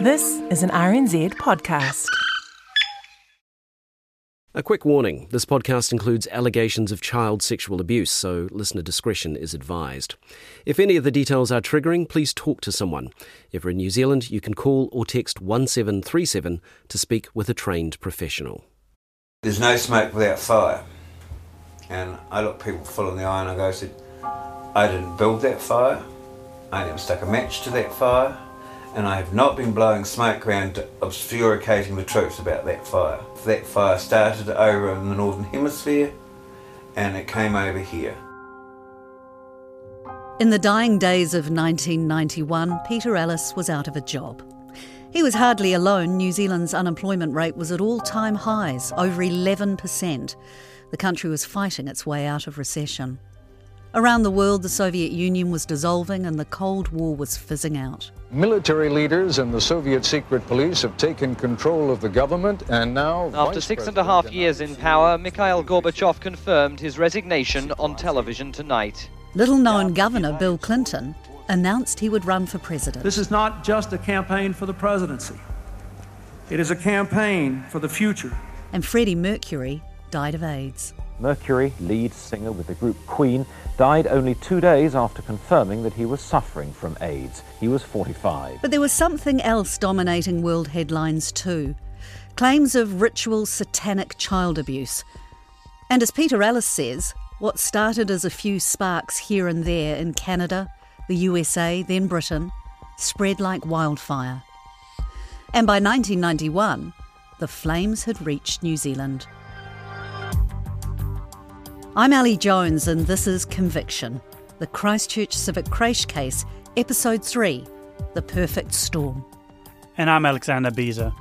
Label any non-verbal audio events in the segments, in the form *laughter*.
This is an RNZ podcast. A quick warning this podcast includes allegations of child sexual abuse, so listener discretion is advised. If any of the details are triggering, please talk to someone. If you're in New Zealand, you can call or text 1737 to speak with a trained professional. There's no smoke without fire. And I look people full in the eye and I go, I said, I didn't build that fire. I never stuck a match to that fire and I have not been blowing smoke around obfuscating the troops about that fire. That fire started over in the Northern Hemisphere and it came over here. In the dying days of 1991, Peter Ellis was out of a job. He was hardly alone. New Zealand's unemployment rate was at all time highs, over 11%. The country was fighting its way out of recession. Around the world, the Soviet Union was dissolving and the Cold War was fizzing out. Military leaders and the Soviet secret police have taken control of the government and now. After six and a half years in power, Mikhail Gorbachev confirmed his resignation on television tonight. Little known Governor Bill Clinton announced he would run for president. This is not just a campaign for the presidency, it is a campaign for the future. And Freddie Mercury died of AIDS. Mercury, lead singer with the group Queen, died only two days after confirming that he was suffering from AIDS. He was 45. But there was something else dominating world headlines too claims of ritual satanic child abuse. And as Peter Ellis says, what started as a few sparks here and there in Canada, the USA, then Britain, spread like wildfire. And by 1991, the flames had reached New Zealand. I'm Ali Jones, and this is Conviction, the Christchurch Civic Creche case, Episode 3 The Perfect Storm. And I'm Alexander Behse.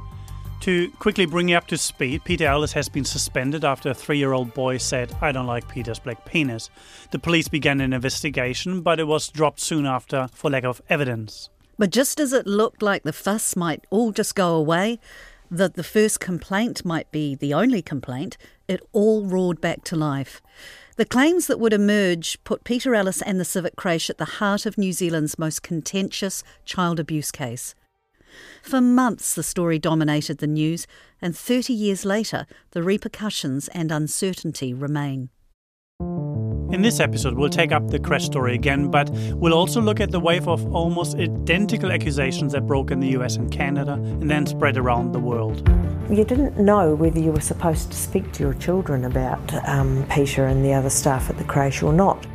To quickly bring you up to speed, Peter Ellis has been suspended after a three year old boy said, I don't like Peter's black penis. The police began an investigation, but it was dropped soon after for lack of evidence. But just as it looked like the fuss might all just go away, that the first complaint might be the only complaint, it all roared back to life. The claims that would emerge put Peter Ellis and the Civic Creche at the heart of New Zealand's most contentious child abuse case. For months, the story dominated the news, and 30 years later, the repercussions and uncertainty remain. In this episode, we'll take up the creche story again, but we'll also look at the wave of almost identical accusations that broke in the US and Canada and then spread around the world. You didn't know whether you were supposed to speak to your children about um, Peter and the other staff at the creche or not.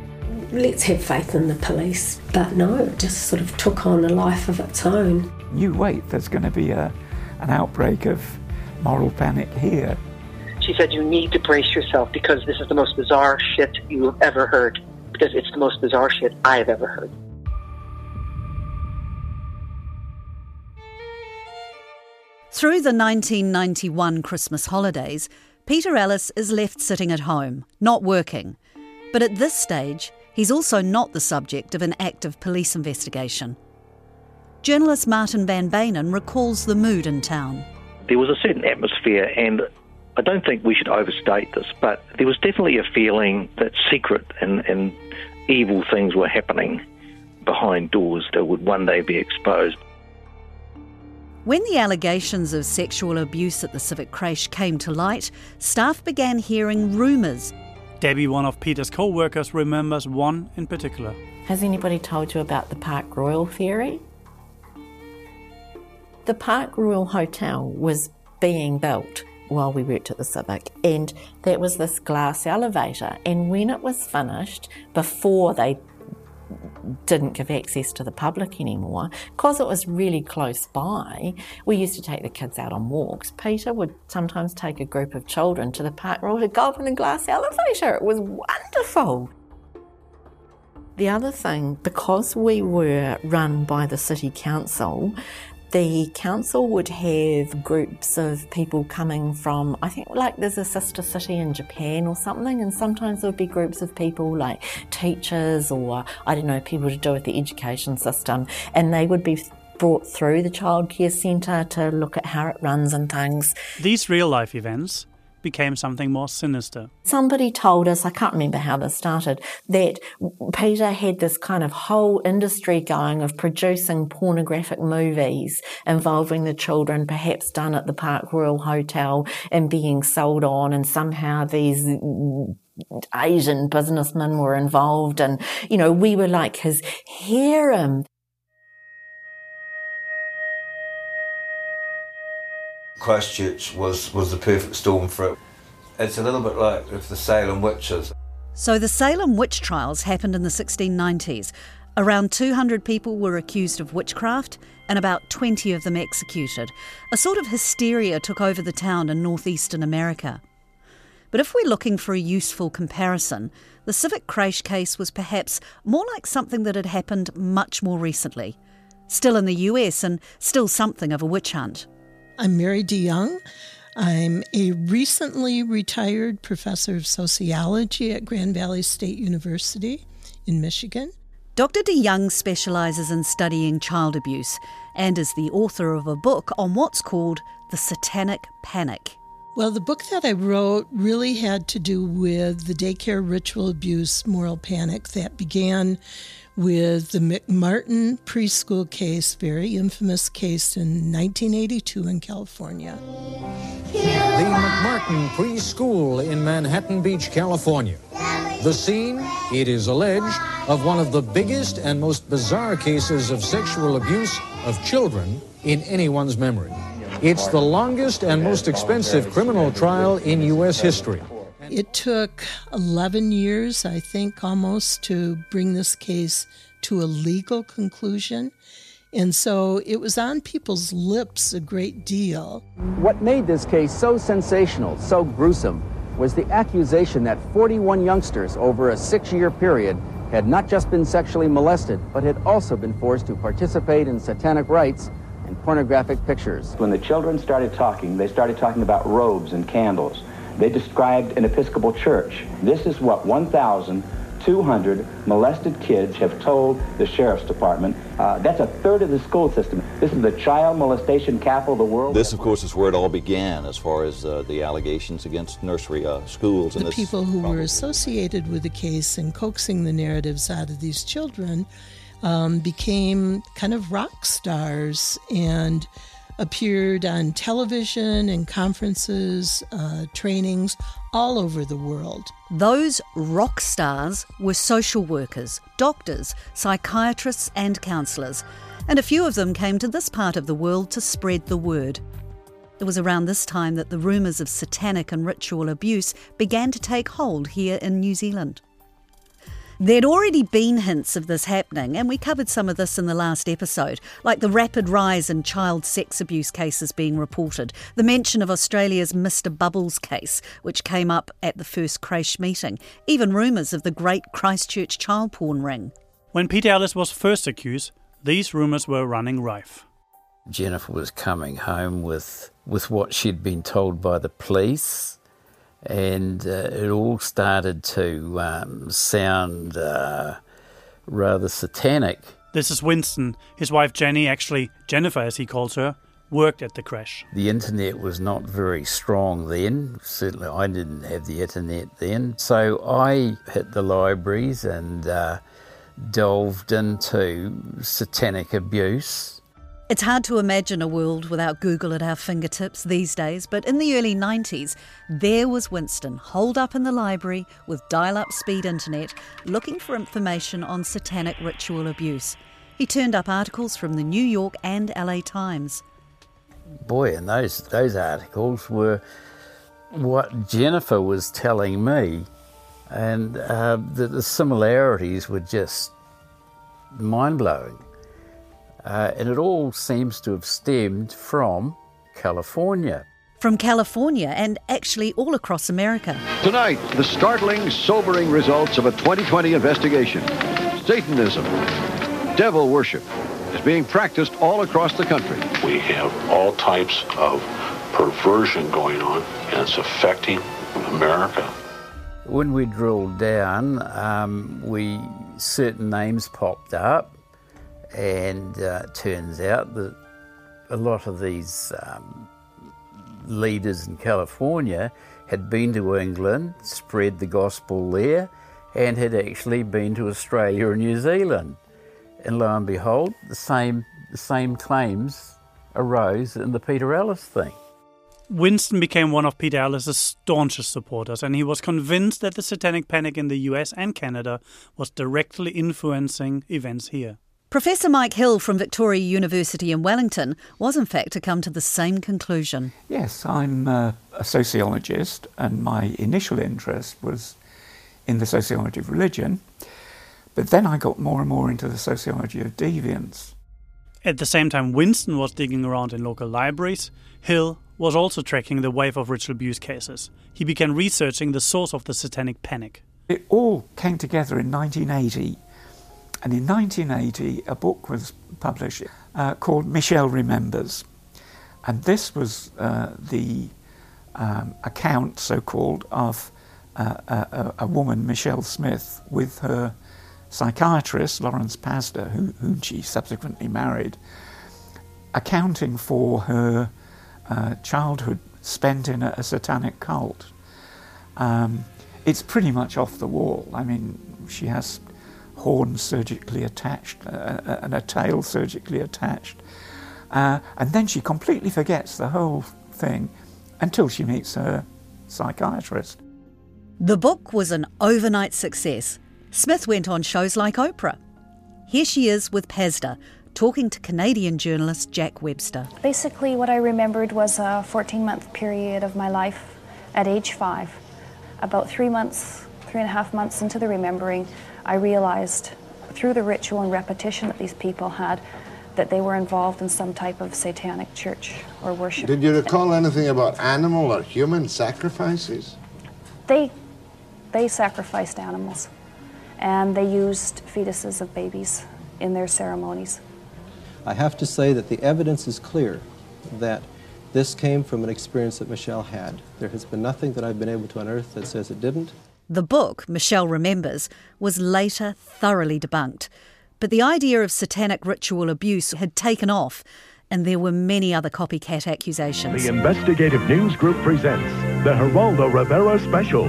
Let's have faith in the police, but no, it just sort of took on a life of its own. You wait, there's going to be a, an outbreak of moral panic here. She said, You need to brace yourself because this is the most bizarre shit you've ever heard. Because it's the most bizarre shit I've ever heard. Through the 1991 Christmas holidays, Peter Ellis is left sitting at home, not working. But at this stage, he's also not the subject of an active police investigation. Journalist Martin Van Beynen recalls the mood in town. There was a certain atmosphere, and I don't think we should overstate this, but there was definitely a feeling that secret and, and evil things were happening behind doors that would one day be exposed. When the allegations of sexual abuse at the Civic Creche came to light, staff began hearing rumours. Debbie, one of Peter's co workers, remembers one in particular. Has anybody told you about the Park Royal theory? The Park Royal Hotel was being built while we worked at the Civic, and there was this glass elevator. And when it was finished, before they didn't give access to the public anymore, because it was really close by, we used to take the kids out on walks. Peter would sometimes take a group of children to the Park Royal to go up in the glass elevator. It was wonderful. The other thing, because we were run by the City Council, the council would have groups of people coming from, I think, like there's a sister city in Japan or something, and sometimes there would be groups of people like teachers or, I don't know, people to do with the education system, and they would be brought through the childcare centre to look at how it runs and things. These real life events became something more sinister. Somebody told us, I can't remember how this started, that Peter had this kind of whole industry going of producing pornographic movies involving the children, perhaps done at the Park Royal Hotel and being sold on, and somehow these Asian businessmen were involved, and you know, we were like his harem. Christchurch was, was the perfect storm for it. It's a little bit like the Salem witches. So the Salem witch trials happened in the 1690s. Around 200 people were accused of witchcraft and about 20 of them executed. A sort of hysteria took over the town in northeastern America. But if we're looking for a useful comparison, the Civic Creche case was perhaps more like something that had happened much more recently. Still in the US and still something of a witch hunt. I'm Mary DeYoung. I'm a recently retired professor of sociology at Grand Valley State University in Michigan. Dr. DeYoung specialises in studying child abuse and is the author of a book on what's called the Satanic Panic. Well, the book that I wrote really had to do with the daycare ritual abuse moral panic that began with the McMartin preschool case, very infamous case in 1982 in California. The McMartin preschool in Manhattan Beach, California. The scene, it is alleged, of one of the biggest and most bizarre cases of sexual abuse of children in anyone's memory. It's the longest and most expensive criminal trial in U.S. history. It took 11 years, I think, almost to bring this case to a legal conclusion. And so it was on people's lips a great deal. What made this case so sensational, so gruesome, was the accusation that 41 youngsters over a six year period had not just been sexually molested, but had also been forced to participate in satanic rites and pornographic pictures. When the children started talking, they started talking about robes and candles. They described an Episcopal church. This is what 1,200 molested kids have told the Sheriff's Department. Uh, that's a third of the school system. This is the child molestation capital of the world. This, of course, is where it all began as far as uh, the allegations against nursery uh, schools. The people who were associated with the case and coaxing the narratives out of these children um, became kind of rock stars and appeared on television and conferences, uh, trainings all over the world. Those rock stars were social workers, doctors, psychiatrists, and counsellors, and a few of them came to this part of the world to spread the word. It was around this time that the rumours of satanic and ritual abuse began to take hold here in New Zealand. There'd already been hints of this happening, and we covered some of this in the last episode, like the rapid rise in child sex abuse cases being reported, the mention of Australia's Mr. Bubbles case, which came up at the first creche meeting, even rumours of the great Christchurch child porn ring. When Peter Ellis was first accused, these rumours were running rife. Jennifer was coming home with, with what she'd been told by the police and uh, it all started to um, sound uh, rather satanic. This is Winston. His wife Jenny, actually Jennifer as he calls her, worked at the creche. The internet was not very strong then. Certainly, I didn't have the internet then. So I hit the libraries and uh, delved into satanic abuse it's hard to imagine a world without Google at our fingertips these days, but in the early 90s, there was Winston, holed up in the library with dial up speed internet, looking for information on satanic ritual abuse. He turned up articles from the New York and LA Times. Boy, and those, those articles were what Jennifer was telling me, and uh, the, the similarities were just mind blowing. Uh, and it all seems to have stemmed from California. From California and actually all across America. Tonight, the startling, sobering results of a 2020 investigation. Satanism, devil worship, is being practiced all across the country. We have all types of perversion going on, and it's affecting America. When we drilled down, um, we certain names popped up and uh, turns out that a lot of these um, leaders in California had been to England, spread the gospel there, and had actually been to Australia and New Zealand. And lo and behold, the same, the same claims arose in the Peter Ellis thing. Winston became one of Peter Ellis's staunchest supporters, and he was convinced that the satanic panic in the US and Canada was directly influencing events here. Professor Mike Hill from Victoria University in Wellington was, in fact, to come to the same conclusion. Yes, I'm uh, a sociologist, and my initial interest was in the sociology of religion, but then I got more and more into the sociology of deviance. At the same time, Winston was digging around in local libraries. Hill was also tracking the wave of ritual abuse cases. He began researching the source of the satanic panic. It all came together in 1980 and in 1980, a book was published uh, called Michelle Remembers. And this was uh, the um, account, so called, of uh, a, a, woman, Michelle Smith, with her psychiatrist, Lawrence Pazder, who, whom she subsequently married, accounting for her uh, childhood spent in a, a satanic cult. Um, it's pretty much off the wall. I mean, she has horns surgically attached uh, uh, and a tail surgically attached. Uh, and then she completely forgets the whole thing until she meets her psychiatrist. The book was an overnight success. Smith went on shows like Oprah. Here she is with Pazder, talking to Canadian journalist Jack Webster. Basically, what I remembered was a 14 month period of my life at age five. About three months, three and a half months into the remembering, I realized through the ritual and repetition that these people had that they were involved in some type of satanic church or worship. Did you recall anything about animal or human sacrifices? They they sacrificed animals and they used fetuses of babies in their ceremonies. I have to say that the evidence is clear that this came from an experience that Michelle had. There has been nothing that I've been able to unearth that says it didn't. The book, Michelle Remembers, was later thoroughly debunked. But the idea of satanic ritual abuse had taken off, and there were many other copycat accusations. The Investigative News Group presents the Geraldo Rivera Special.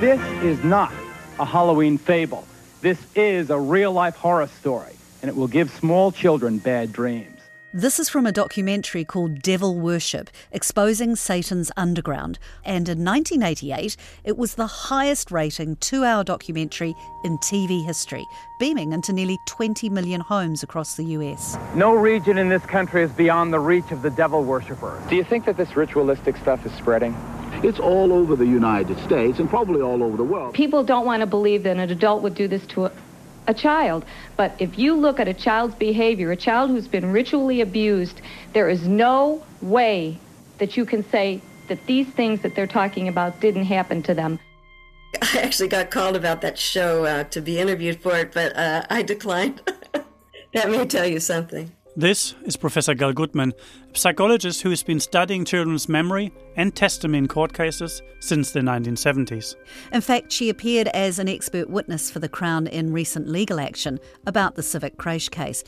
This is not a Halloween fable. This is a real life horror story, and it will give small children bad dreams. This is from a documentary called Devil Worship, exposing Satan's underground. And in 1988, it was the highest rating two hour documentary in TV history, beaming into nearly 20 million homes across the US. No region in this country is beyond the reach of the devil worshiper. Do you think that this ritualistic stuff is spreading? It's all over the United States and probably all over the world. People don't want to believe that an adult would do this to a a child. But if you look at a child's behavior, a child who's been ritually abused, there is no way that you can say that these things that they're talking about didn't happen to them. I actually got called about that show uh, to be interviewed for it, but uh, I declined. *laughs* that may tell you something. This is Professor Gail Goodman, a psychologist who has been studying children's memory and testimony in court cases since the 1970s. In fact, she appeared as an expert witness for the Crown in recent legal action about the Civic Creche case.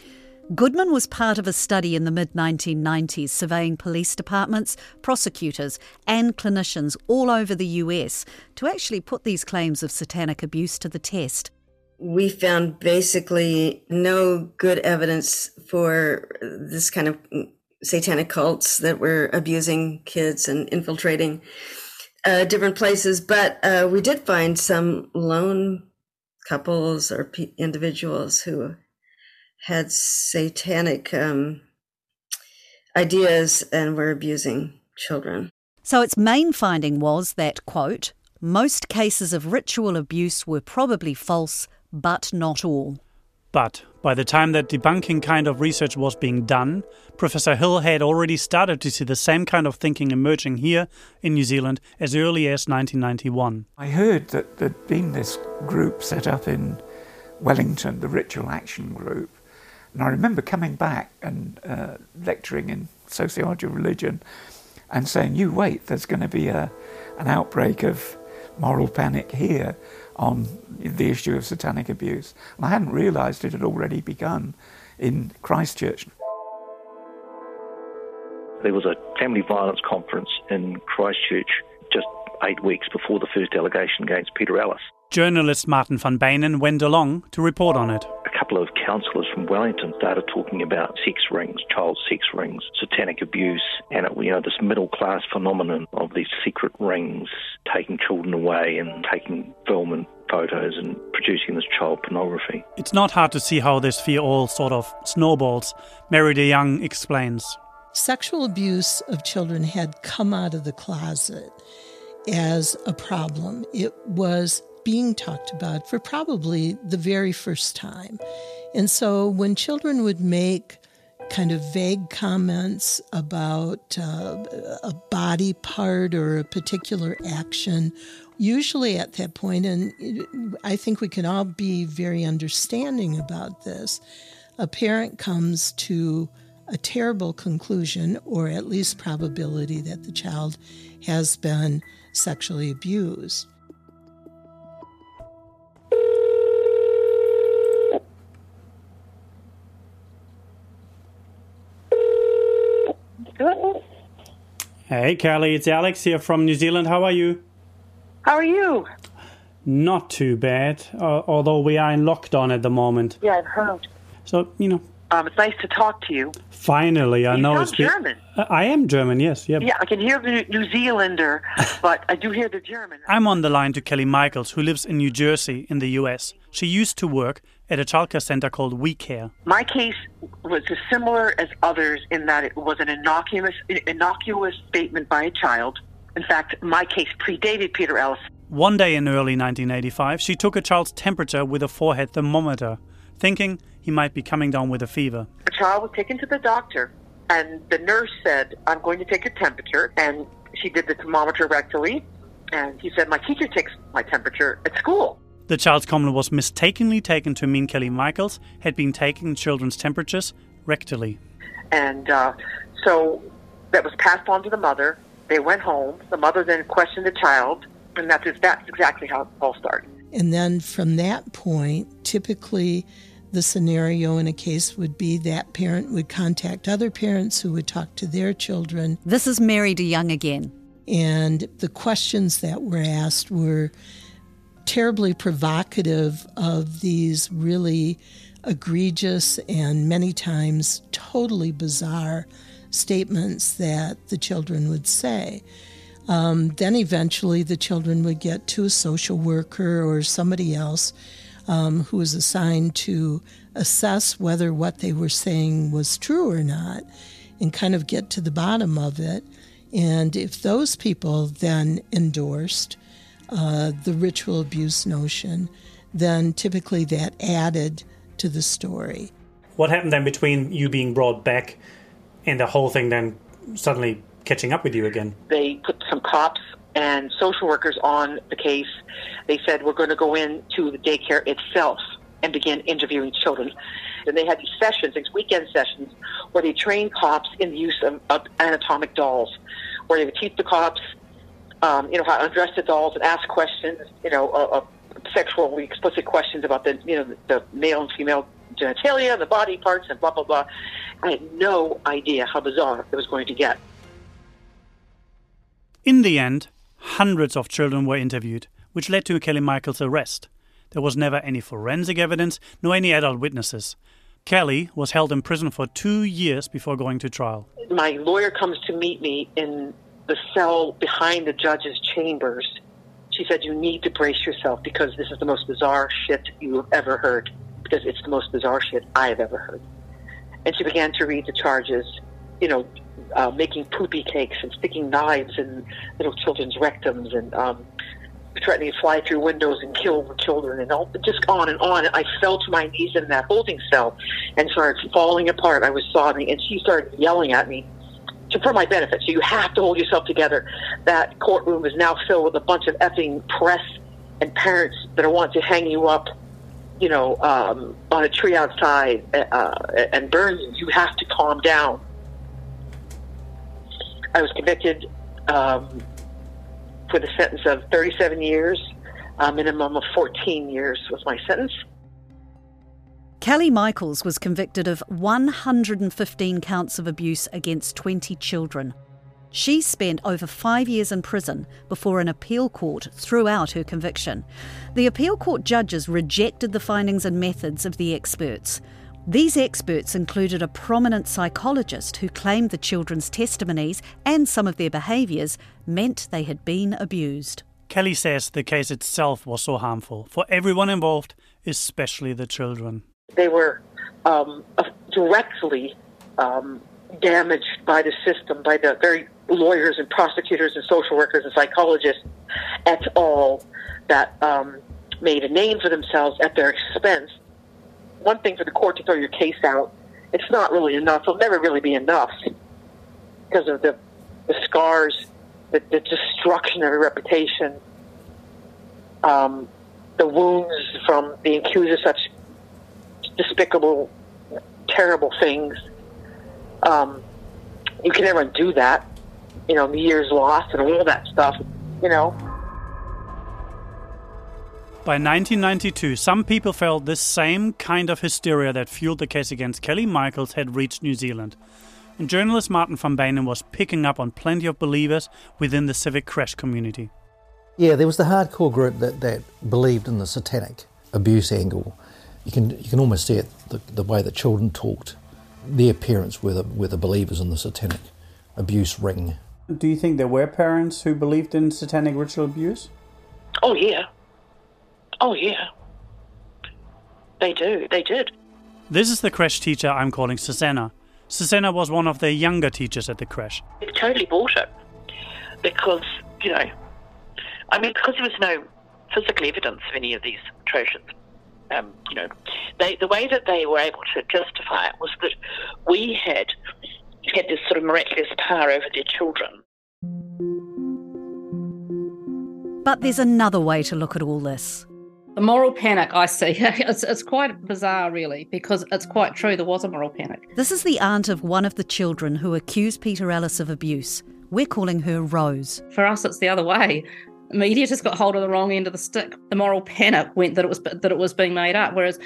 Goodman was part of a study in the mid 1990s surveying police departments, prosecutors, and clinicians all over the US to actually put these claims of satanic abuse to the test we found basically no good evidence for this kind of satanic cults that were abusing kids and infiltrating uh, different places. But uh, we did find some lone couples or p- individuals who had satanic um, ideas and were abusing children. So its main finding was that, quote, most cases of ritual abuse were probably false but not all. But by the time that debunking kind of research was being done, Professor Hill had already started to see the same kind of thinking emerging here in New Zealand as early as 1991. I heard that there'd been this group set up in Wellington, the Ritual Action Group. And I remember coming back and uh, lecturing in sociology of religion and saying, You wait, there's going to be a, an outbreak of moral panic here on the issue of satanic abuse. And I hadn't realised it had already begun in Christchurch. There was a family violence conference in Christchurch just eight weeks before the first allegation against Peter Ellis. Journalist Martin van Beynen went along to report on it. A couple of councillors from Wellington started talking about sex rings, child sex rings, satanic abuse, and it, you know this middle class phenomenon of these secret rings taking children away and taking film and photos and producing this child pornography. It's not hard to see how this fear all sort of snowballs. Mary DeYoung explains. Sexual abuse of children had come out of the closet as a problem. It was being talked about for probably the very first time. And so when children would make kind of vague comments about uh, a body part or a particular action, usually at that point, and I think we can all be very understanding about this, a parent comes to a terrible conclusion or at least probability that the child has been sexually abused. Hey, Kelly, it's Alex here from New Zealand. How are you? How are you? Not too bad, uh, although we are in lockdown at the moment. Yeah, I've heard. So, you know. Um, it's nice to talk to you. Finally, I you know sound it's German. Uh, I am German, yes. Yep. Yeah, I can hear the New Zealander, *laughs* but I do hear the German. I'm on the line to Kelly Michaels, who lives in New Jersey in the US. She used to work at a childcare center called Wee Care. My case was as similar as others in that it was an innocuous, innocuous statement by a child. In fact, my case predated Peter Ellis. One day in early 1985, she took a child's temperature with a forehead thermometer, thinking he might be coming down with a fever. A child was taken to the doctor, and the nurse said, I'm going to take your temperature. And she did the thermometer rectally, and he said, My teacher takes my temperature at school. The child's comment was mistakenly taken to mean Kelly Michaels had been taking children's temperatures rectally. And uh, so that was passed on to the mother. They went home. The mother then questioned the child, and that's, that's exactly how it all started. And then from that point, typically the scenario in a case would be that parent would contact other parents who would talk to their children. This is Mary DeYoung again. And the questions that were asked were terribly provocative of these really egregious and many times totally bizarre statements that the children would say. Um, then eventually the children would get to a social worker or somebody else um, who was assigned to assess whether what they were saying was true or not and kind of get to the bottom of it. And if those people then endorsed uh, the ritual abuse notion, then typically that added to the story. What happened then between you being brought back and the whole thing then suddenly catching up with you again? They put some cops and social workers on the case. They said, We're going to go into the daycare itself and begin interviewing children. And they had these sessions, these weekend sessions, where they trained cops in the use of, of anatomic dolls, where they would teach the cops, um, you know, how to undress the dolls and ask questions, you know, uh, uh, sexually explicit questions about the, you know, the male and female genitalia, the body parts, and blah blah blah. I had no idea how bizarre it was going to get. In the end, hundreds of children were interviewed, which led to Kelly Michaels' arrest. There was never any forensic evidence, nor any adult witnesses. Kelly was held in prison for two years before going to trial. My lawyer comes to meet me in the cell behind the judge's chambers. She said, You need to brace yourself because this is the most bizarre shit you have ever heard. Because it's the most bizarre shit I have ever heard. And she began to read the charges, you know, uh, making poopy cakes and sticking knives in little children's rectums and um, threatening to fly through windows and kill the children and all, just on and on. I fell to my knees in that holding cell and started falling apart. I was sobbing, and she started yelling at me to, for my benefit. So you have to hold yourself together. That courtroom is now filled with a bunch of effing press and parents that are wanting to hang you up, you know, um, on a tree outside uh, and burn you. You have to calm down. I was convicted um, for the sentence of 37 years. A minimum of 14 years was my sentence. Kelly Michaels was convicted of 115 counts of abuse against 20 children. She spent over five years in prison before an appeal court threw out her conviction. The appeal court judges rejected the findings and methods of the experts. These experts included a prominent psychologist who claimed the children's testimonies and some of their behaviours meant they had been abused. Kelly says the case itself was so harmful for everyone involved, especially the children. They were um, directly um, damaged by the system, by the very lawyers and prosecutors and social workers and psychologists et al. that um, made a name for themselves at their expense. One thing for the court to throw your case out, it's not really enough. It'll never really be enough because of the, the scars, the, the destruction of your reputation, um, the wounds from being accused of such despicable, terrible things. Um, you can never do that. You know, the years lost and all that stuff. You know. By 1992, some people felt this same kind of hysteria that fueled the case against Kelly Michaels had reached New Zealand. And journalist Martin van Beynen was picking up on plenty of believers within the civic creche community. Yeah, there was the hardcore group that, that believed in the satanic abuse angle. You can you can almost see it the, the way that children talked. Their parents were the, were the believers in the satanic abuse ring. Do you think there were parents who believed in satanic ritual abuse? Oh yeah. Oh yeah. They do. They did. This is the creche teacher I'm calling Susanna. Susanna was one of the younger teachers at the creche. They totally bought it because you know, I mean, because there was no physical evidence of any of these atrocious. Um, you know, they, the way that they were able to justify it was that we had had this sort of miraculous power over their children. But there's another way to look at all this. The moral panic I see, *laughs* it's, it's quite bizarre, really, because it's quite true. There was a moral panic. This is the aunt of one of the children who accused Peter Ellis of abuse. We're calling her Rose. For us, it's the other way. The media just got hold of the wrong end of the stick. The moral panic went that it was that it was being made up, whereas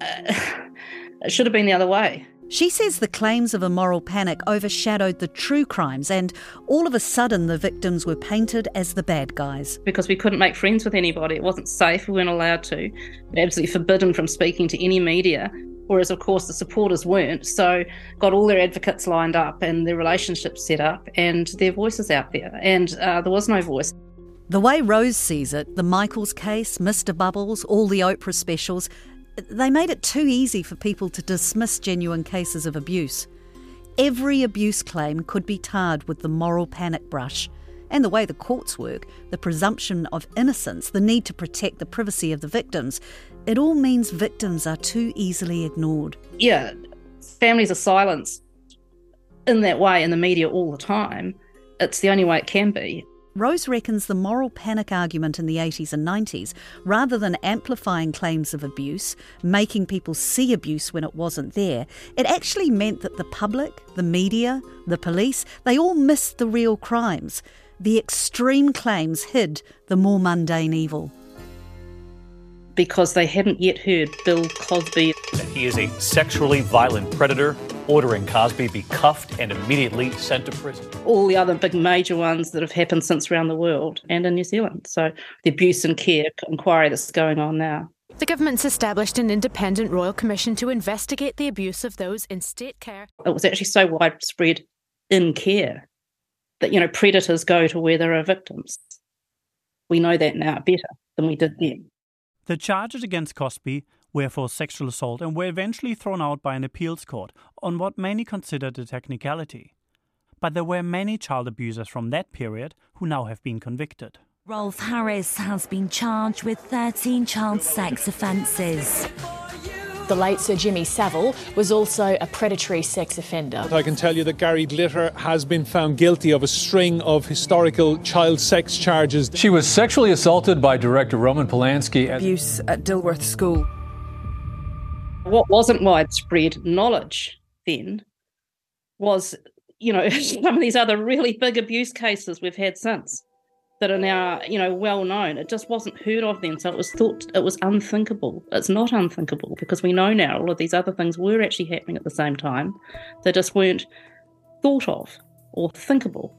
uh, *laughs* it should have been the other way. She says the claims of a moral panic overshadowed the true crimes, and all of a sudden the victims were painted as the bad guys. Because we couldn't make friends with anybody, it wasn't safe, we weren't allowed to, absolutely forbidden from speaking to any media. Whereas, of course, the supporters weren't. So, got all their advocates lined up and their relationships set up and their voices out there. And uh, there was no voice. The way Rose sees it, the Michaels case, Mr. Bubbles, all the Oprah specials, they made it too easy for people to dismiss genuine cases of abuse. Every abuse claim could be tarred with the moral panic brush. And the way the courts work, the presumption of innocence, the need to protect the privacy of the victims, it all means victims are too easily ignored. Yeah, families are silenced in that way in the media all the time. It's the only way it can be. Rose reckons the moral panic argument in the 80s and 90s, rather than amplifying claims of abuse, making people see abuse when it wasn't there, it actually meant that the public, the media, the police, they all missed the real crimes. The extreme claims hid the more mundane evil. Because they hadn't yet heard Bill Cosby. He is a sexually violent predator, ordering Cosby be cuffed and immediately sent to prison. All the other big major ones that have happened since around the world and in New Zealand. So the abuse and care inquiry that's going on now. The government's established an independent royal commission to investigate the abuse of those in state care. It was actually so widespread in care that, you know, predators go to where there are victims. We know that now better than we did then. The charges against Cosby were for sexual assault and were eventually thrown out by an appeals court on what many considered a technicality. But there were many child abusers from that period who now have been convicted. Rolf Harris has been charged with 13 child sex offences. The late Sir Jimmy Savile was also a predatory sex offender. I can tell you that Gary Glitter has been found guilty of a string of historical child sex charges. She was sexually assaulted by director Roman Polanski. Abuse at Dilworth School. What wasn't widespread knowledge then was, you know, *laughs* some of these other really big abuse cases we've had since. that are now, you know, well known. It just wasn't heard of then. So it was thought it was unthinkable. It's not unthinkable because we know now all of these other things were actually happening at the same time. They just weren't thought of or thinkable.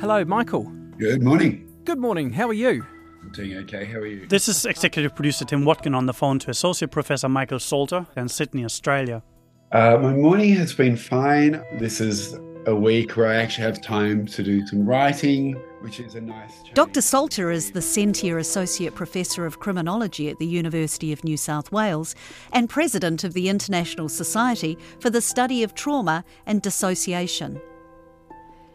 Hello, Michael. Good morning. Good morning. How are you? I'm doing okay. How are you? This is executive producer Tim Watkin on the phone to Associate Professor Michael Salter in Sydney, Australia. Uh, my morning has been fine. This is a week where I actually have time to do some writing, which is a nice. Change. Dr. Salter is the Scientia Associate Professor of Criminology at the University of New South Wales and President of the International Society for the Study of Trauma and Dissociation.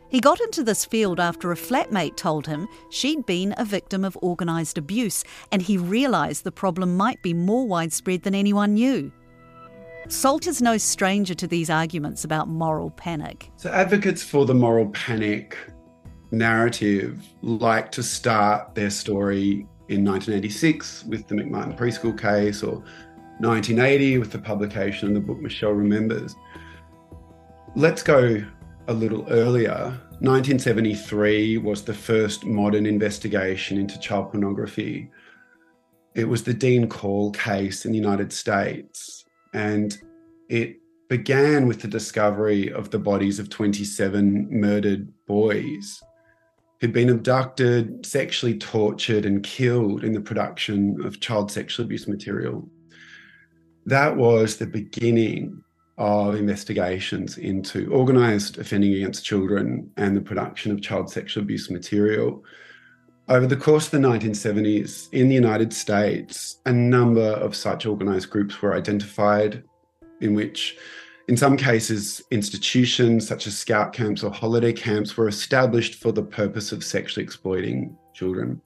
He got into this field after a flatmate told him she'd been a victim of organised abuse, and he realised the problem might be more widespread than anyone knew. Salter's no stranger to these arguments about moral panic. So, advocates for the moral panic narrative like to start their story in 1986 with the McMartin preschool case or 1980 with the publication of the book Michelle Remembers. Let's go a little earlier. 1973 was the first modern investigation into child pornography. It was the Dean Corll case in the United States, and it began with the discovery of the bodies of 27 murdered boys who'd been abducted, sexually tortured, and killed in the production of child sexual abuse material. That was the beginning of investigations into organised offending against children and the production of child sexual abuse material. Over the course of the 1970s in the United States, a number of such organised groups were identified, in which, in some cases, institutions such as scout camps or holiday camps were established for the purpose of sexually exploiting children.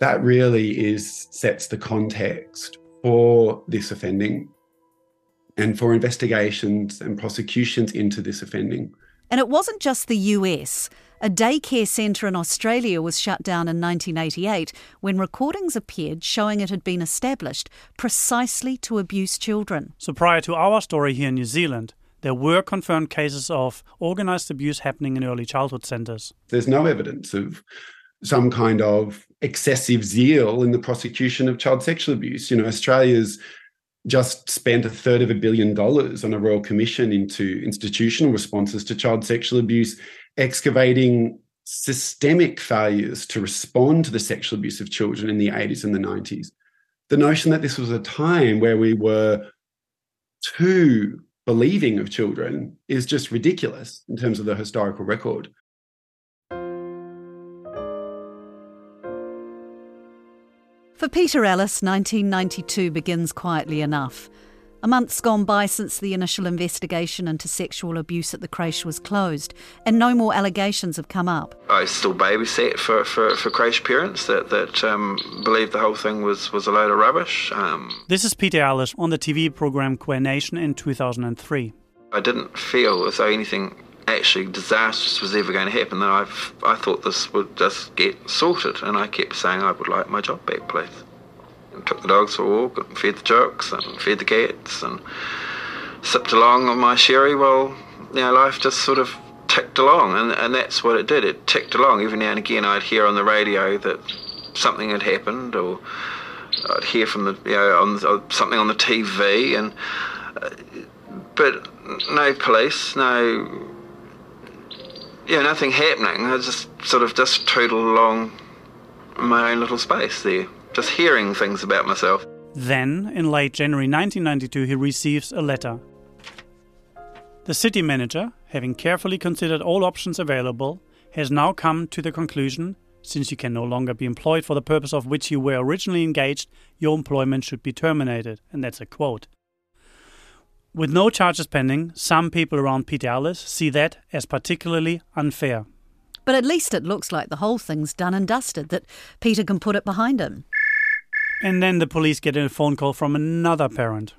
That really is sets the context for this offending and for investigations and prosecutions into this offending. And it wasn't just the US. A daycare centre in Australia was shut down in 1988 when recordings appeared showing it had been established precisely to abuse children. So prior to our story here in New Zealand, there were confirmed cases of organised abuse happening in early childhood centres. There's no evidence of some kind of excessive zeal in the prosecution of child sexual abuse. You know, Australia's just spent a third of a billion dollars on a royal commission into institutional responses to child sexual abuse, excavating systemic failures to respond to the sexual abuse of children in the 80s and the 90s. The notion that this was a time where we were too believing of children is just ridiculous in terms of the historical record. For Peter Ellis, 1992 begins quietly enough. A month's gone by since the initial investigation into sexual abuse at the creche was closed, and no more allegations have come up. I still babysat for, for, for creche parents that, that um, believed the whole thing was, was a load of rubbish. Um, This is Peter Ellis on the TV program Queer Nation in 2003. I didn't feel as though anything actually disastrous was ever going to happen. That I've, I thought this would just get sorted, and I kept saying I would like my job back, please. And took the dogs for a walk, and fed the chooks, and fed the cats, and sipped along on my sherry. Well, you know, life just sort of ticked along, and, and that's what it did. It ticked along. Every now and again, I'd hear on the radio that something had happened, or I'd hear from the you know on uh, something on the TV, and uh, but no police, no yeah, nothing happening. I just sort of just tootled along my own little space there, just hearing things about myself. Then, in late January 1992, he receives a letter. The city manager, having carefully considered all options available, has now come to the conclusion since you can no longer be employed for the purpose of which you were originally engaged, your employment should be terminated. And that's a quote. With no charges pending, some people around Peter Ellis see that as particularly unfair. But at least it looks like the whole thing's done and dusted, that Peter can put it behind him. And then the police get a phone call from another parent.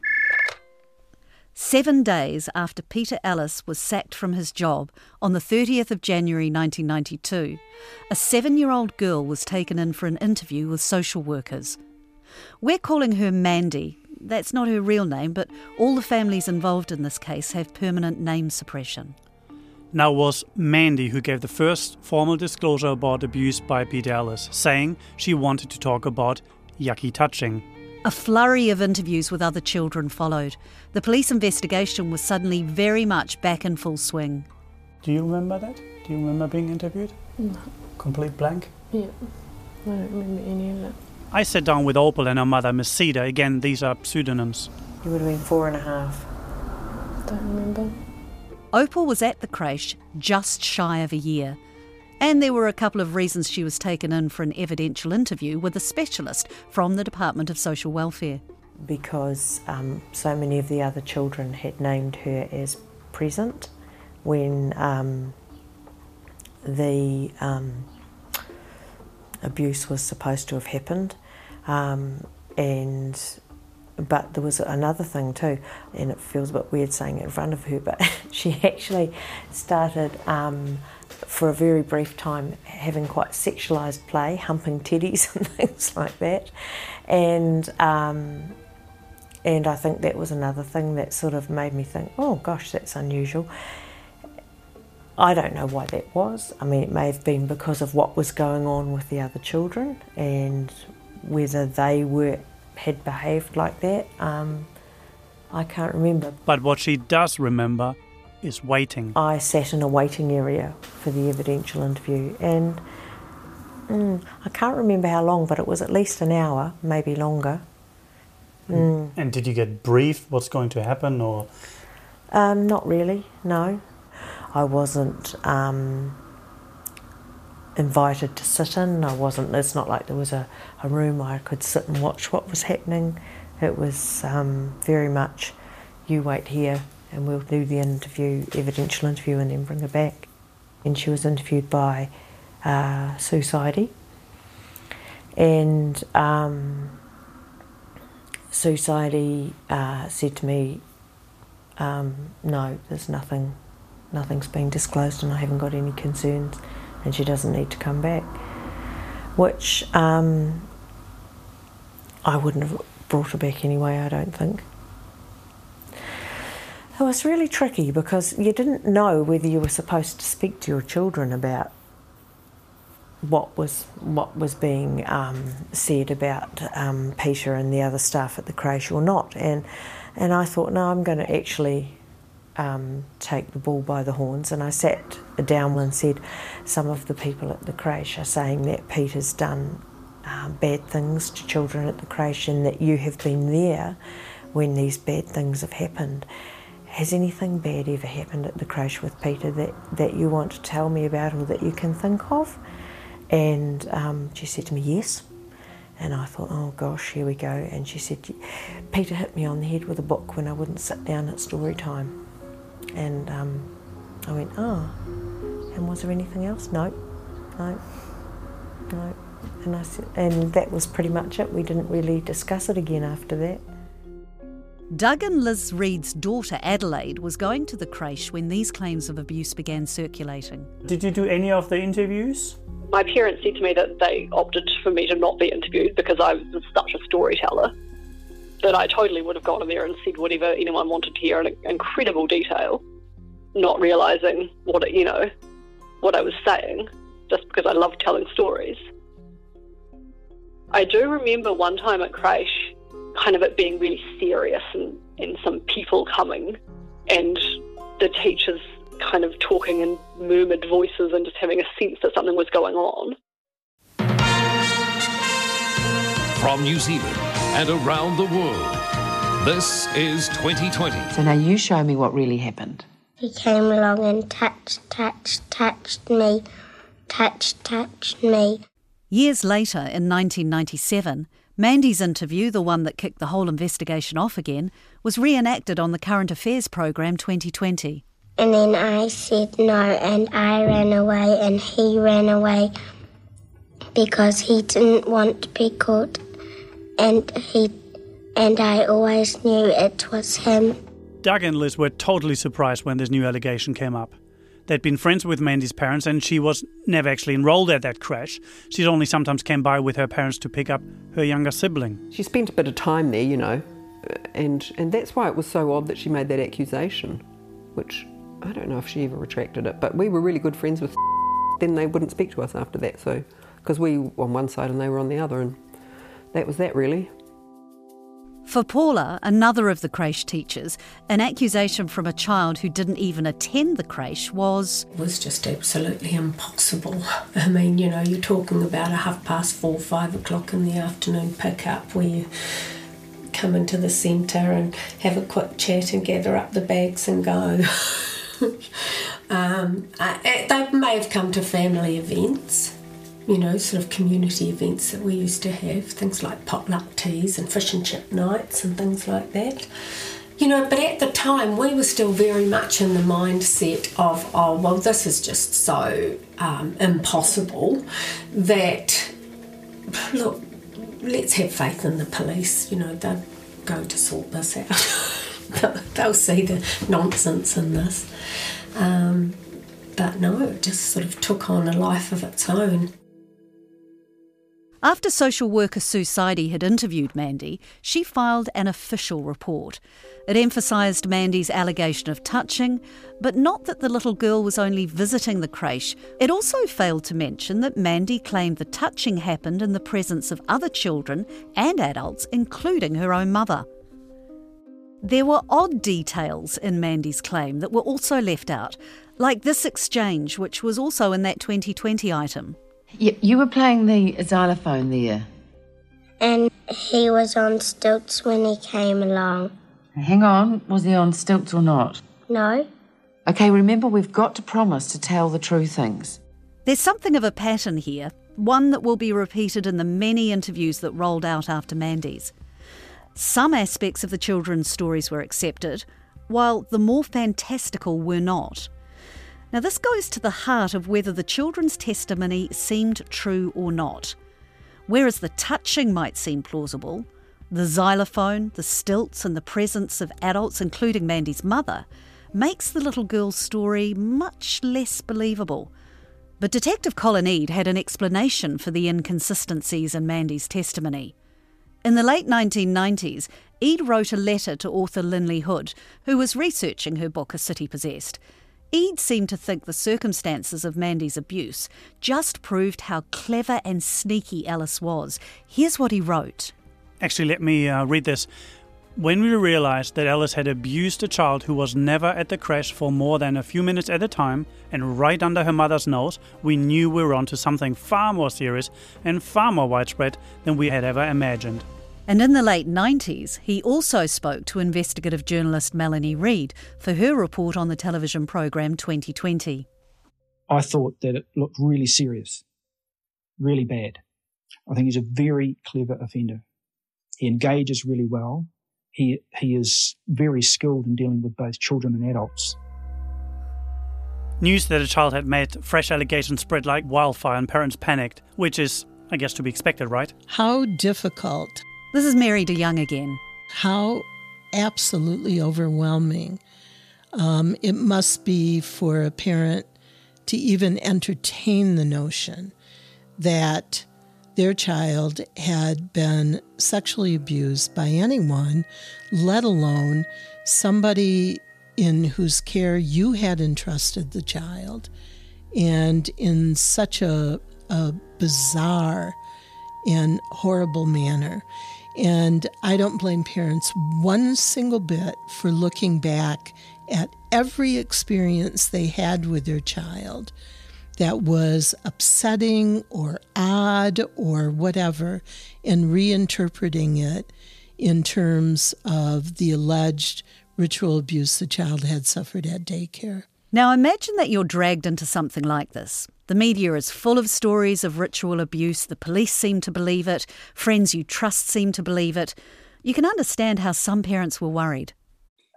Seven days after Peter Ellis was sacked from his job on the 30th of January 1992, a seven year old girl was taken in for an interview with social workers. We're calling her Mandy. That's not her real name, but all the families involved in this case have permanent name suppression. Now it was Mandy who gave the first formal disclosure about abuse by Peter Ellis, saying she wanted to talk about yucky touching. A flurry of interviews with other children followed. The police investigation was suddenly very much back in full swing. Do you remember that? Do you remember being interviewed? No. Complete blank? Yeah. I don't remember any of it. I sat down with Opal and her mother, Miss Cedar. Again, these are pseudonyms. You would have been four and a half. Don't remember. Opal was at the creche just shy of a year. And there were a couple of reasons she was taken in for an evidential interview with a specialist from the Department of Social Welfare. Because um, so many of the other children had named her as present when um, the um, abuse was supposed to have happened. Um, and but there was another thing too, and it feels a bit weird saying it in front of her, but *laughs* she actually started um, for a very brief time having quite sexualised play, humping teddies *laughs* and things like that, and um, and I think that was another thing that sort of made me think, oh gosh, that's unusual. I don't know why that was. I mean, it may have been because of what was going on with the other children and whether they were had behaved like that. Um, I can't remember. But what she does remember is waiting. I sat in a waiting area for the evidential interview, and mm, I can't remember how long, but it was at least an hour, maybe longer. Mm. And did you get briefed what's going to happen, or? Um, not really. No, I wasn't um, invited to sit in. I wasn't. It's not like there was a, a room I could sit and watch what was happening. It was um, very much, you wait here, and we'll do the interview, evidential interview, and then bring her back. And she was interviewed by uh, Sue Sidey. And um, Sue Sidey uh, said to me, um, "No, there's nothing, nothing's been disclosed, and I haven't got any concerns, and she doesn't need to come back." Which um, I wouldn't have brought her back anyway. I don't think. It was really tricky because you didn't know whether you were supposed to speak to your children about what was what was being um, said about um, Peter and the other staff at the creche or not, and and I thought, no, I'm going to actually um, take the bull by the horns, and I sat down and said, some of the people at the creche are saying that Peter's done uh, bad things to children at the creche, and that you have been there when these bad things have happened has anything bad ever happened at the creche with Peter that, that you want to tell me about or that you can think of? And um, she said to me, Yes. And I thought, Oh gosh, here we go. And she said, Peter hit me on the head with a book when I wouldn't sit down at story time. And um, I went, Oh. And was there anything else? No. No. No. And, I said, and that was pretty much it. We didn't really discuss it again after that. Doug and Liz Reed's daughter Adelaide was going to the creche when these claims of abuse began circulating. Did you do any of the interviews? My parents said to me that they opted for me to not be interviewed because I was such a storyteller that I totally would have gone in there and said whatever anyone wanted to hear in incredible detail, not realizing what it, you know what I was saying, just because I love telling stories. I do remember one time at creche kind of it being really serious and, and some people coming and the teachers kind of talking in murmured voices and just having a sense that something was going on. From New Zealand and around the world, this is 2020. So now you show me what really happened. He came along and touched, touched, touched me, touched, touched me. Years later, in 1997, Mandy's interview, the one that kicked the whole investigation off again, was reenacted on the Current Affairs program 2020. And then I said no, and I ran away, and he ran away because he didn't want to be caught, and he, and I always knew it was him. Doug and Liz were totally surprised when this new allegation came up. They'd been friends with Mandy's parents, and she was never actually enrolled at that creche. She'd only sometimes came by with her parents to pick up her younger sibling. She spent a bit of time there, you know, and and that's why it was so odd that she made that accusation, which I don't know if she ever retracted it, but we were really good friends with. Then they wouldn't speak to us after that, so because we were on one side and they were on the other, and that was that really. For Paula, another of the creche teachers, an accusation from a child who didn't even attend the creche was. It was just absolutely impossible. I mean, you know, you're talking about a half past four, five o'clock in the afternoon pickup where you come into the centre and have a quick chat and gather up the bags and go. *laughs* um, I, they may have come to family events you know, sort of community events that we used to have, things like potluck teas and fish and chip nights and things like that. You know, but at the time we were still very much in the mindset of, oh, well, this is just so um, impossible that, look, let's have faith in the police. You know, they'll go to sort this out. *laughs* they'll see the nonsense in this. Um, but no, it just sort of took on a life of its own. After social worker Sue Sidey had interviewed Mandy, she filed an official report. It emphasised Mandy's allegation of touching, but not that the little girl was only visiting the creche. It also failed to mention that Mandy claimed the touching happened in the presence of other children and adults, including her own mother. There were odd details in Mandy's claim that were also left out, like this exchange, which was also in that 2020 item. You, you were playing the xylophone there. And he was on stilts when he came along. Hang on, was he on stilts or not? No. Okay, remember we've got to promise to tell the true things. There's something of a pattern here, one that will be repeated in the many interviews that rolled out after Mandy's. Some aspects of the children's stories were accepted, while the more fantastical were not. Now, this goes to the heart of whether the children's testimony seemed true or not. Whereas the touching might seem plausible, the xylophone, the stilts, and the presence of adults, including Mandy's mother, makes the little girl's story much less believable. But Detective Colin Eade had an explanation for the inconsistencies in Mandy's testimony. In the late 1990s, Eade wrote a letter to author Lynley Hood, who was researching her book A City Possessed. Eade seemed to think the circumstances of Mandy's abuse just proved how clever and sneaky Ellis was. Here's what he wrote. Actually, let me uh, read this. When we realized that Ellis had abused a child who was never at the creche for more than a few minutes at a time and right under her mother's nose, we knew we were onto something far more serious and far more widespread than we had ever imagined. And in the late 90s, he also spoke to investigative journalist Melanie Reid for her report on the television program 2020. I thought that it looked really serious, really bad. I think he's a very clever offender. He engages really well. He, he is very skilled in dealing with both children and adults. News that a child had made fresh allegations spread like wildfire and parents panicked, which is, I guess, to be expected, right? How difficult this is Mary DeYoung again. How absolutely overwhelming um, it must be for a parent to even entertain the notion that their child had been sexually abused by anyone, let alone somebody in whose care you had entrusted the child, and in such a, a bizarre and horrible manner. And I don't blame parents one single bit for looking back at every experience they had with their child that was upsetting or odd or whatever and reinterpreting it in terms of the alleged ritual abuse the child had suffered at daycare. Now imagine that you're dragged into something like this. The media is full of stories of ritual abuse. The police seem to believe it. Friends you trust seem to believe it. You can understand how some parents were worried.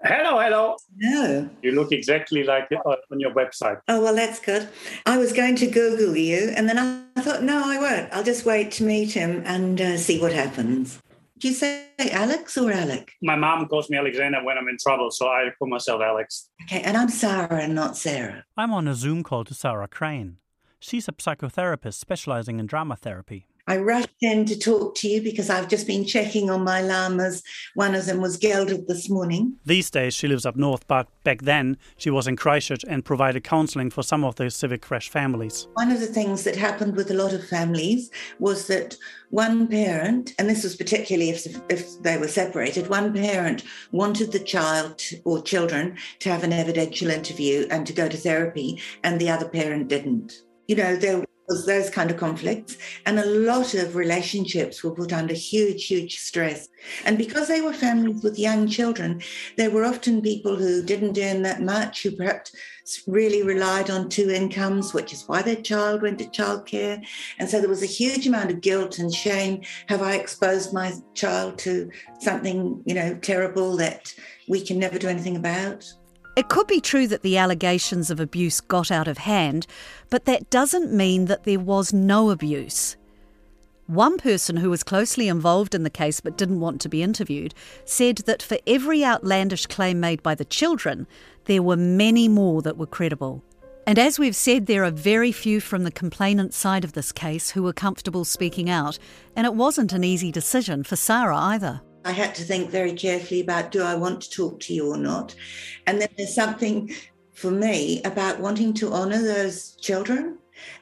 Hello, hello. No. You look exactly like uh, on your website. Oh, well, that's good. I was going to Google you, and then I thought, no, I won't. I'll just wait to meet him and uh, see what happens. Do you say Alex or Alec? My mom calls me Alexander when I'm in trouble, so I call myself Alex. Okay, and I'm Sarah and not Sarah. I'm on a Zoom call to Sarah Crane. She's a psychotherapist specializing in drama therapy. I rushed in to talk to you because I've just been checking on my llamas. One of them was gelded this morning. These days she lives up north, but back then she was in Christchurch and provided counselling for some of the civic creche families. One of the things that happened with a lot of families was that one parent, and this was particularly if, if they were separated, one parent wanted the child or children to have an evidential interview and to go to therapy, and the other parent didn't. You know, there those kind of conflicts. And a lot of relationships were put under huge, huge stress. And because they were families with young children, there were often people who didn't earn that much, who perhaps really relied on two incomes, which is why their child went to childcare. And so there was a huge amount of guilt and shame. Have I exposed my child to something, you know, terrible that we can never do anything about? It could be true that the allegations of abuse got out of hand, but that doesn't mean that there was no abuse. One person who was closely involved in the case but didn't want to be interviewed said that for every outlandish claim made by the children, there were many more that were credible. And as we've said, there are very few from the complainant side of this case who were comfortable speaking out, and it wasn't an easy decision for Sarah either. I had to think very carefully about do I want to talk to you or not? And then there's something for me about wanting to honour those children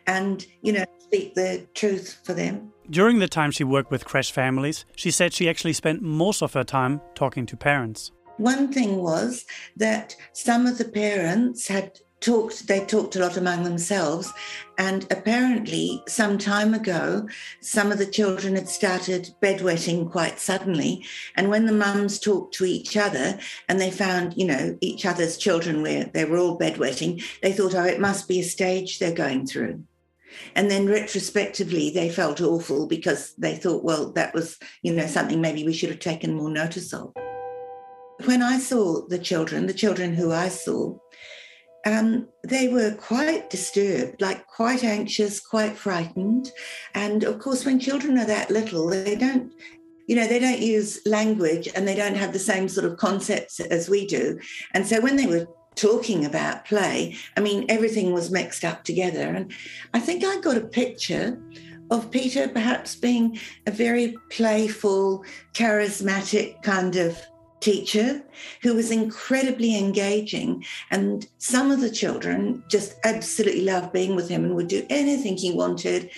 and, you know, speak the truth for them. During the time she worked with creche families, she said she actually spent most of her time talking to parents. One thing was that some of the parents had talked they talked a lot among themselves. And apparently some time ago some of the children had started bedwetting quite suddenly. And when the mums talked to each other and they found you know each other's children where they were all bedwetting they thought oh it must be a stage they're going through. And then retrospectively they felt awful because they thought well that was you know something maybe we should have taken more notice of. When i saw the children the children who i saw um, they were quite disturbed, like quite anxious, quite frightened. And of course, when children are that little, they don't, you know, they don't use language and they don't have the same sort of concepts as we do. And so when they were talking about play, I mean, everything was mixed up together. And I think I got a picture of Peter perhaps being a very playful, charismatic kind of teacher who was incredibly engaging. And some of the children just absolutely loved being with him and would do anything he wanted.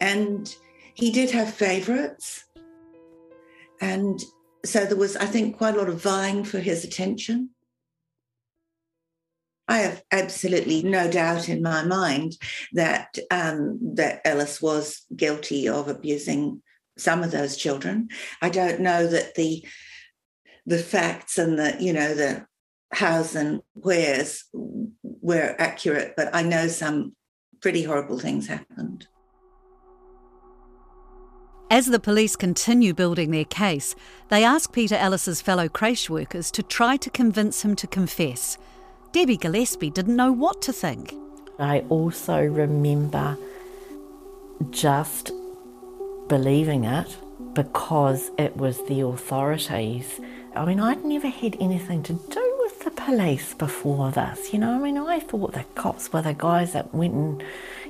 And he did have favorites. And so there was, I think, quite a lot of vying for his attention. I have absolutely no doubt in my mind that um, that Ellis was guilty of abusing some of those children. I don't know that the the facts and the you know the hows and wheres were accurate, but I know some pretty horrible things happened. As the police continue building their case, they ask Peter Ellis's fellow creche workers to try to convince him to confess. Debbie Gillespie didn't know what to think. I also remember just believing it because it was the authorities I mean, I'd never had anything to do with the police before this. You know, I mean, I thought the cops were the guys that went and,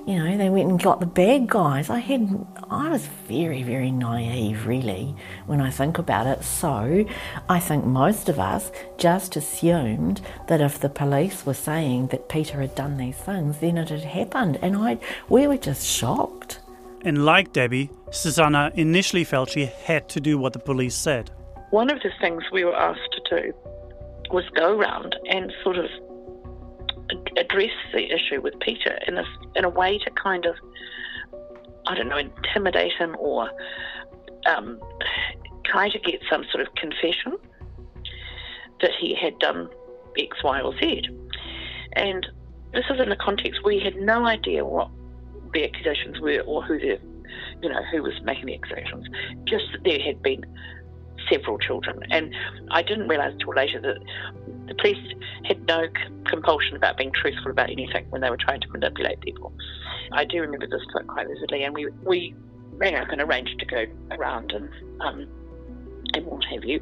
you know, they went and got the bad guys. I had, I was very, very naive, really, when I think about it. So I think most of us just assumed that if the police were saying that Peter had done these things, then it had happened. And I, we were just shocked. And like Debbie, Susanna initially felt she had to do what the police said one of the things we were asked to do was go around and sort of address the issue with Peter in a, in a way to kind of, I don't know, intimidate him or um, try to get some sort of confession that he had done X, Y, or Z. And this is in the context we had no idea what the accusations were or who the, you know, who was making the accusations. Just that there had been several children. And I didn't realise until later that the police had no compulsion about being truthful about anything when they were trying to manipulate people. I do remember this quite vividly, and we, we rang up and arranged to go around and um, and what have you.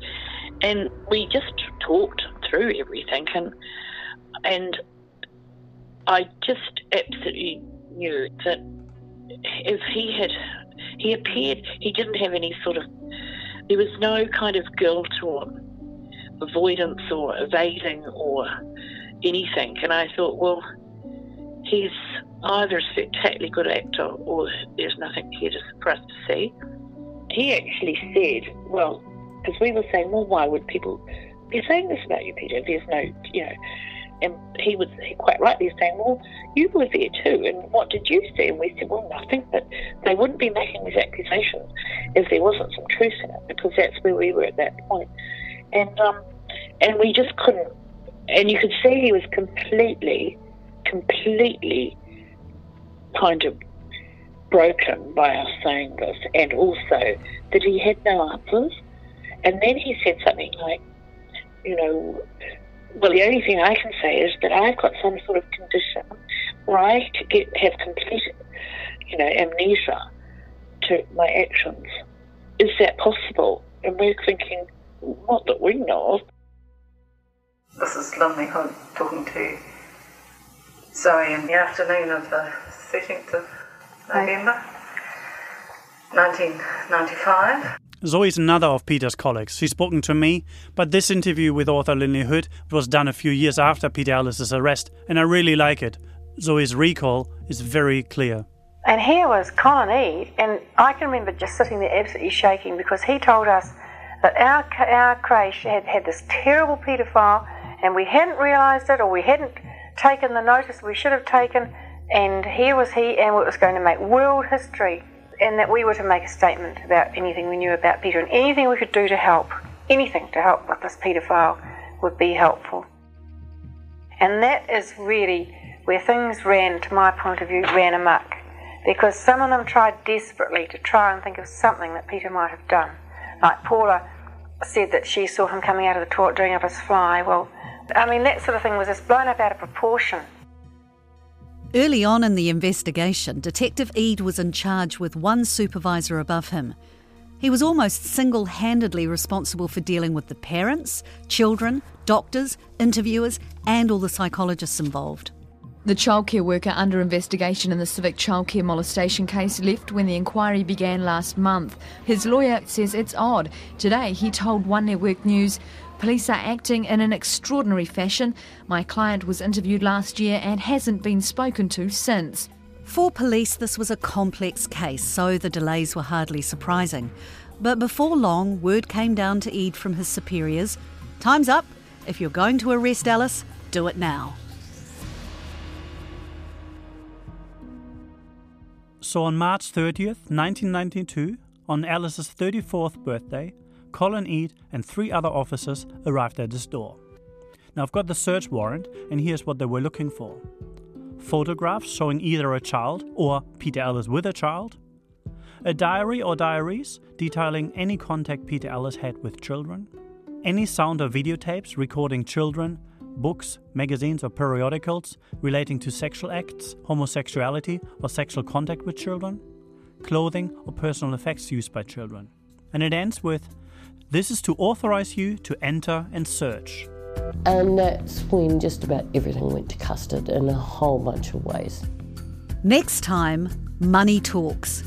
And we just talked through everything, and and I just absolutely knew that if he had he appeared, he didn't have any sort of, there was no kind of guilt or avoidance or evading or anything. And I thought, well, he's either a spectacularly good actor or there's nothing here for us to see. He actually said, well, because we were saying, well, why would people be saying this about you, Peter? There's no, you know. And he was quite rightly saying, well, you were there too, and what did you see? And we said, well, nothing, but they wouldn't be making these accusations if there wasn't some truth in it, because that's where we were at that point. And um, and we just couldn't. And you could see he was completely, completely kind of broken by us saying this, and also that he had no answers. And then he said something like, you know, well, the only thing I can say is that I've got some sort of condition where I get, have complete, you know, amnesia to my actions. Is that possible? And we're thinking, not that we know of. This is Lynley Hood talking to Zoe in the afternoon of the 13th of November 1995. Zoe is another of Peter's colleagues. She's spoken to me, but this interview with author Lynley Hood was done a few years after Peter Ellis's arrest, and I really like it. Zoe's recall is very clear. And here was Colin Eade, and I can remember just sitting there absolutely shaking because he told us that our, our creche had had this terrible paedophile and we hadn't realised it or we hadn't taken the notice we should have taken, and here was he, and it was going to make world history and that we were to make a statement about anything we knew about Peter and anything we could do to help, anything to help with this paedophile would be helpful. And that is really where things ran, to my point of view, ran amok. Because some of them tried desperately to try and think of something that Peter might have done. Like Paula said that she saw him coming out of the toilet doing up his fly. Well, I mean, that sort of thing was just blown up out of proportion. Early on in the investigation, Detective Eade was in charge with one supervisor above him. He was almost single handedly responsible for dealing with the parents, children, doctors, interviewers, and all the psychologists involved. The childcare worker under investigation in the civic childcare molestation case left when the inquiry began last month. His lawyer says it's odd. Today, he told One Network News Police are acting in an extraordinary fashion. My client was interviewed last year and hasn't been spoken to since. For police, this was a complex case, so the delays were hardly surprising. But before long, word came down to Eade from his superiors Time's up. If you're going to arrest Ellis, do it now. So on March 30th, 1992, on Ellis's 34th birthday, Colin Eade and three other officers arrived at his door. Now I've got the search warrant, and here's what they were looking for photographs showing either a child or Peter Ellis with a child, a diary or diaries detailing any contact Peter Ellis had with children, any sound or videotapes recording children, books, magazines, or periodicals relating to sexual acts, homosexuality, or sexual contact with children, clothing or personal effects used by children. And it ends with this is to authorize you to enter and search. And that's when just about everything went to custard in a whole bunch of ways. Next time, money talks.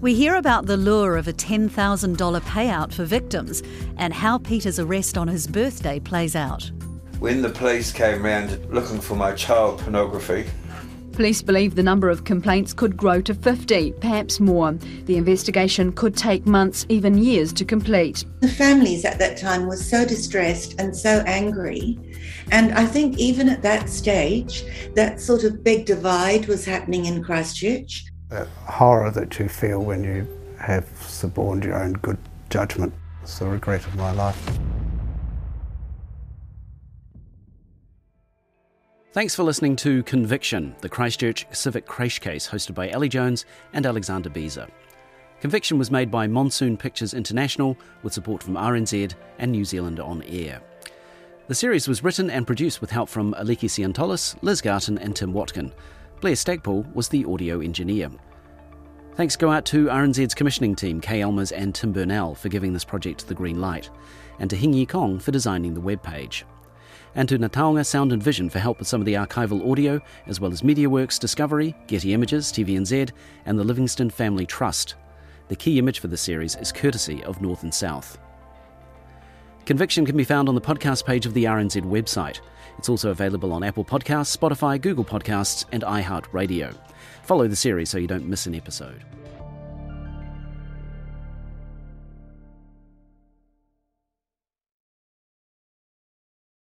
We hear about the lure of a $10,000 payout for victims and how Peter's arrest on his birthday plays out. When the police came round looking for my child pornography, Police believe the number of complaints could grow to 50, perhaps more. The investigation could take months, even years to complete. The families at that time were so distressed and so angry. And I think even at that stage, that sort of big divide was happening in Christchurch. The horror that you feel when you have suborned your own good judgment. It's the regret of my life. Thanks for listening to Conviction, the Christchurch Civic Creche case hosted by Ellie Jones and Alexander Behse. Conviction was made by Monsoon Pictures International with support from RNZ and New Zealand On Air. The series was written and produced with help from Aliki Siantolis, Liz Garton, and Tim Watkin. Blair Stagpool was the audio engineer. Thanks go out to RNZ's commissioning team, Kay Elmers and Tim Burnell, for giving this project the green light, and to Hing Yi Kong for designing the web page and to Ngā Taonga Sound and Vision for help with some of the archival audio, as well as MediaWorks Discovery, Getty Images, TVNZ, and the Livingston Family Trust. The key image for the series is courtesy of North and South. Conviction can be found on the podcast page of the RNZ website. It's also available on Apple Podcasts, Spotify, Google Podcasts, and iHeartRadio. Follow the series so you don't miss an episode.